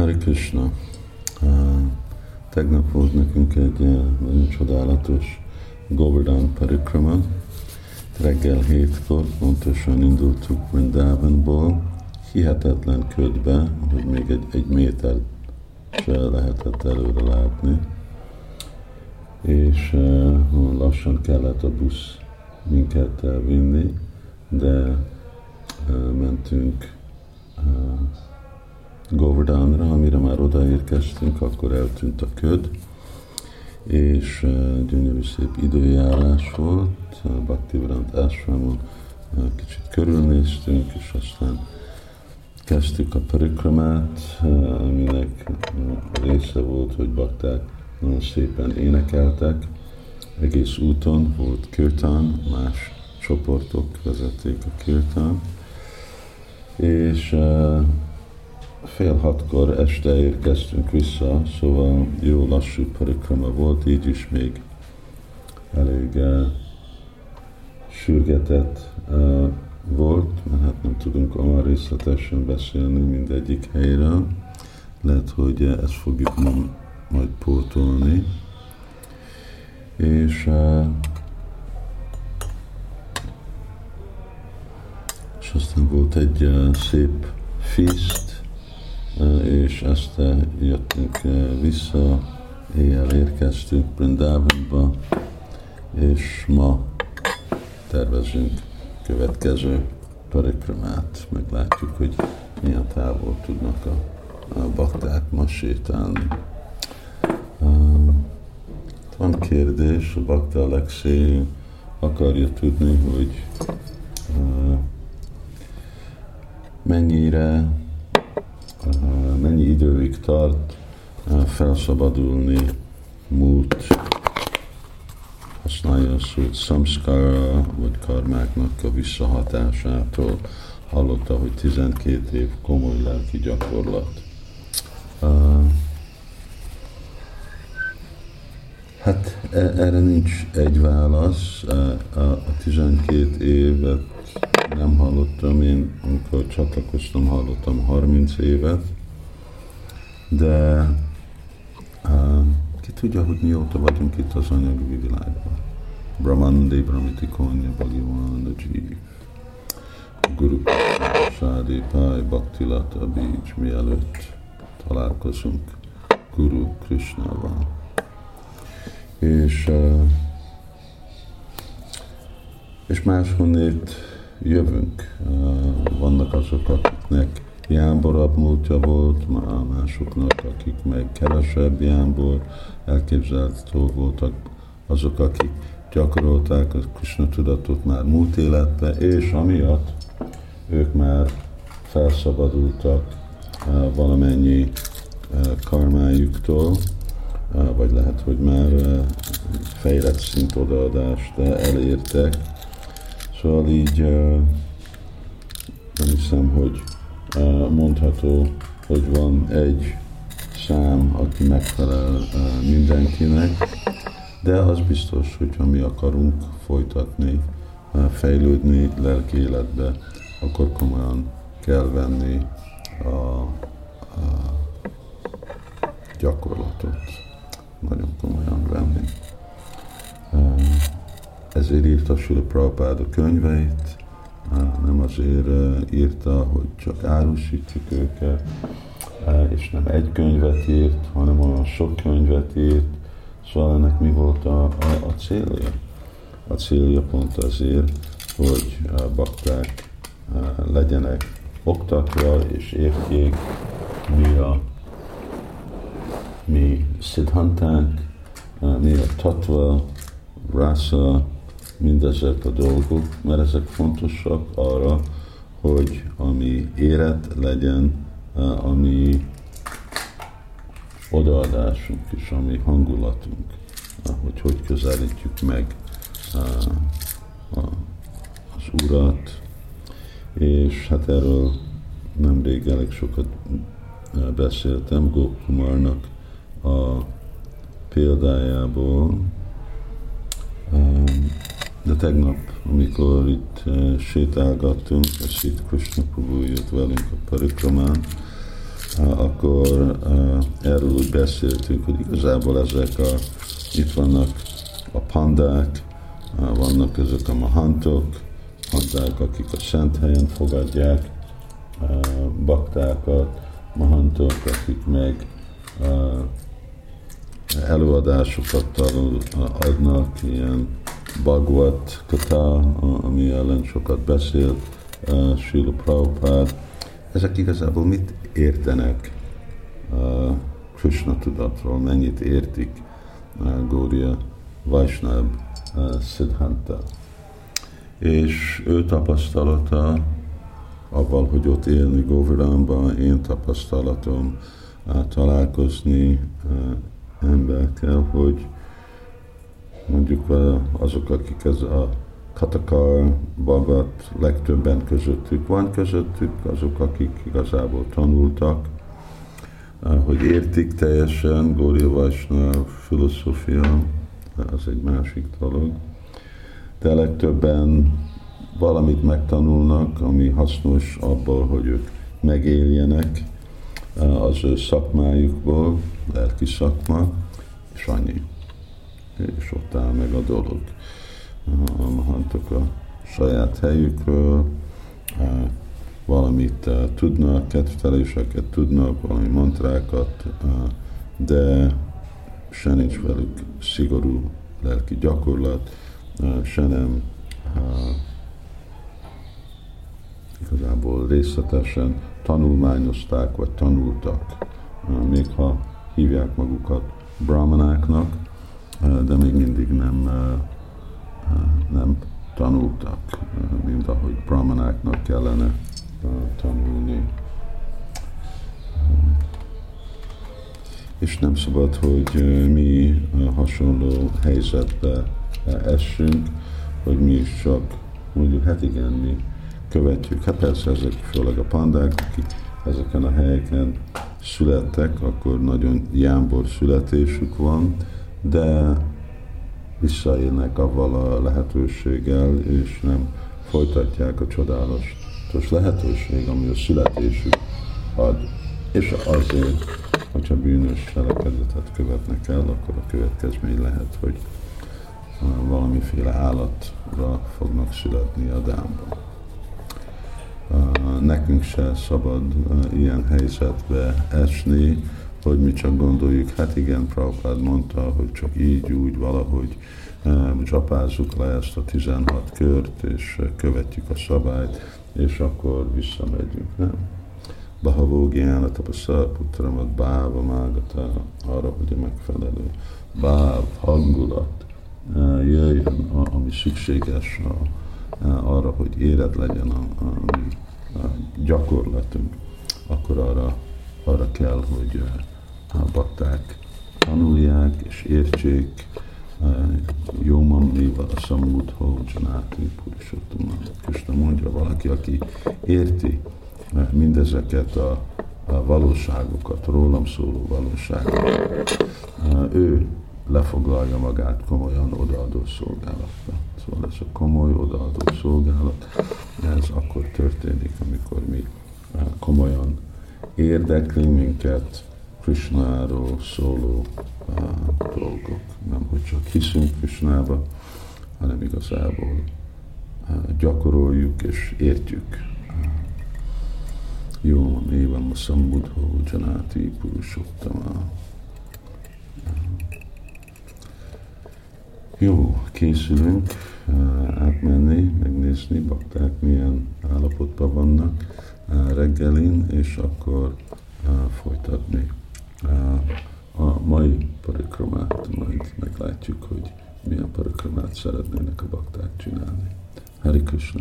Hari Krishna. Tegnap volt nekünk egy uh, nagyon csodálatos Govardhan Parikrama. Reggel hétkor pontosan indultuk Vrindavanból, hihetetlen ködbe, hogy még egy, egy méter se lehetett előre látni. És uh, lassan kellett a busz minket vinni, de uh, mentünk Govardhanra, amire már odaérkeztünk, akkor eltűnt a köd, és uh, gyönyörű szép időjárás volt, Bhaktivedant Ashramon uh, kicsit körülnéztünk, és aztán kezdtük a parikramát, uh, aminek része volt, hogy bakták nagyon szépen énekeltek, egész úton volt kirtán, más csoportok vezették a kirtán, és fél hatkor este érkeztünk vissza, szóval jó lassú parikrama volt, így is még elég uh, sürgetett uh, volt, mert hát nem tudunk olyan részletesen beszélni mindegyik helyről. Lehet, hogy ezt fogjuk ma majd pótolni. És uh, és aztán volt egy uh, szép feast, és este jöttünk vissza, éjjel érkeztünk Brindavanba, és ma tervezünk következő parikramát, meglátjuk, hogy milyen távol tudnak a, a bakták ma sétálni. Van kérdés, a bakta Alexei akarja tudni, hogy mennyire mennyi időig tart felszabadulni múlt, használja a szót samskara, vagy karmáknak a visszahatásától. Hallotta, hogy 12 év komoly lelki gyakorlat. Hát e, erre nincs egy válasz. A 12 évet nem hallottam, én amikor csatlakoztam, hallottam 30 évet, de uh, ki tudja, hogy mióta vagyunk itt az anyagi világban. Brahmandi, Brahmiti Konya, Bhagavan, Jeev, Guru Sádi, Pai, Bhaktilata, Beach, mielőtt találkozunk Guru Krishnával. És, uh, és máshonnét jövünk. Vannak azok, jámborabb múltja volt, másoknak, akik meg kevesebb jámbor, elképzelhető voltak azok, akik gyakorolták a Krishna tudatot már múlt életbe, és amiatt ők már felszabadultak valamennyi karmájuktól, vagy lehet, hogy már fejlett szint odaadást elértek, Szóval így nem hiszem, hogy mondható, hogy van egy szám, aki megfelel mindenkinek, de az biztos, hogyha mi akarunk folytatni, fejlődni lelki életbe, akkor komolyan kell venni a, a gyakorlatot. Nagyon komolyan venni ezért írta Sula Prabhupád a könyveit, nem azért írta, hogy csak árusítjuk őket, és nem egy könyvet írt, hanem olyan sok könyvet írt, szóval ennek mi volt a, a, a célja? A célja pont azért, hogy bakták legyenek oktatva és értjék, mi a mi szidhantánk, mi a tatva, rasa, mindezek a dolgok, mert ezek fontosak arra, hogy ami élet legyen, ami odaadásunk és ami hangulatunk, hogy hogy közelítjük meg az Urat, és hát erről nemrég elég sokat beszéltem Gopkumarnak a példájából, de tegnap, amikor itt uh, sétálgattunk, és itt Krishna Prabhu jött velünk a parikramán, akkor erről úgy beszéltünk, hogy igazából ezek a, itt vannak a pandák, vannak ezek a mahantok, pandák, akik a szent helyen fogadják baktákat, mahantok, akik meg előadásokat adnak, ilyen Bhagavad Kata, ami ellen sokat beszélt, Srila Prabhupád. Ezek igazából mit értenek Krishna tudatról, mennyit értik Gória Vaisnav Siddhanta. És ő tapasztalata avval, hogy ott élni Govardhanban, én tapasztalatom találkozni emberekkel, hogy mondjuk azok, akik ez a Katakar Bagat legtöbben közöttük van közöttük, azok, akik igazából tanultak, hogy értik teljesen Gória Vaisnav filozófia, az egy másik dolog, de legtöbben valamit megtanulnak, ami hasznos abból, hogy ők megéljenek az ő szakmájukból, lelki szakma, és annyi. És ott áll meg a dolog. Mahantok a saját helyükről, valamit tudnak, kedvteléseket tudnak, valami mantrákat, de se nincs velük szigorú lelki gyakorlat, se nem igazából részletesen tanulmányozták, vagy tanultak, még ha hívják magukat brahmanáknak, de még mindig nem, nem tanultak, mint ahogy brahmanáknak kellene tanulni. És nem szabad, hogy mi hasonló helyzetbe essünk, hogy mi is csak mondjuk, hát igen, mi követjük. Hát persze ezek főleg a pandák, akik ezeken a helyeken születtek, akkor nagyon jámbor születésük van, de visszaélnek avval a lehetőséggel, és nem folytatják a csodálatos lehetőség, ami a születésük ad. És azért, hogyha bűnös cselekedetet követnek el, akkor a következmény lehet, hogy valamiféle állatra fognak születni a dámban nekünk se szabad ilyen helyzetbe esni, hogy mi csak gondoljuk, hát igen, Prabhupád mondta, hogy csak így, úgy, valahogy csapázzuk le ezt a 16 kört, és követjük a szabályt, és akkor visszamegyünk, nem? Bahavógiána tapasztal putramat báva mágata arra, hogy a megfelelő báv, hangulat jöjjön, ami szükséges a arra, hogy éred legyen a, a, a gyakorlatunk, akkor arra, arra kell, hogy a bakták tanulják és értsék, jó mamnival a szamudho, Janáti Purisottam. Krishna mondja valaki, aki érti mindezeket a, a valóságokat, rólam szóló valóságokat, ő lefoglalja magát komolyan odaadó szolgálatba. Szóval ez a komoly odaadó szolgálat, ez akkor történik, amikor mi eh, komolyan érdekli minket Krishnáról szóló uh, dolgok. Nem, hogy csak hiszünk Krishnába, hanem igazából uh, gyakoroljuk és értjük. Jó, évam a szambudhó, janáti, purusottama. Jó, készülünk uh, átmenni, megnézni, bakták milyen reggelin, és akkor folytatni a mai parikramát, majd meglátjuk, hogy milyen parikramát szeretnének a bakták csinálni. Hari Krishna!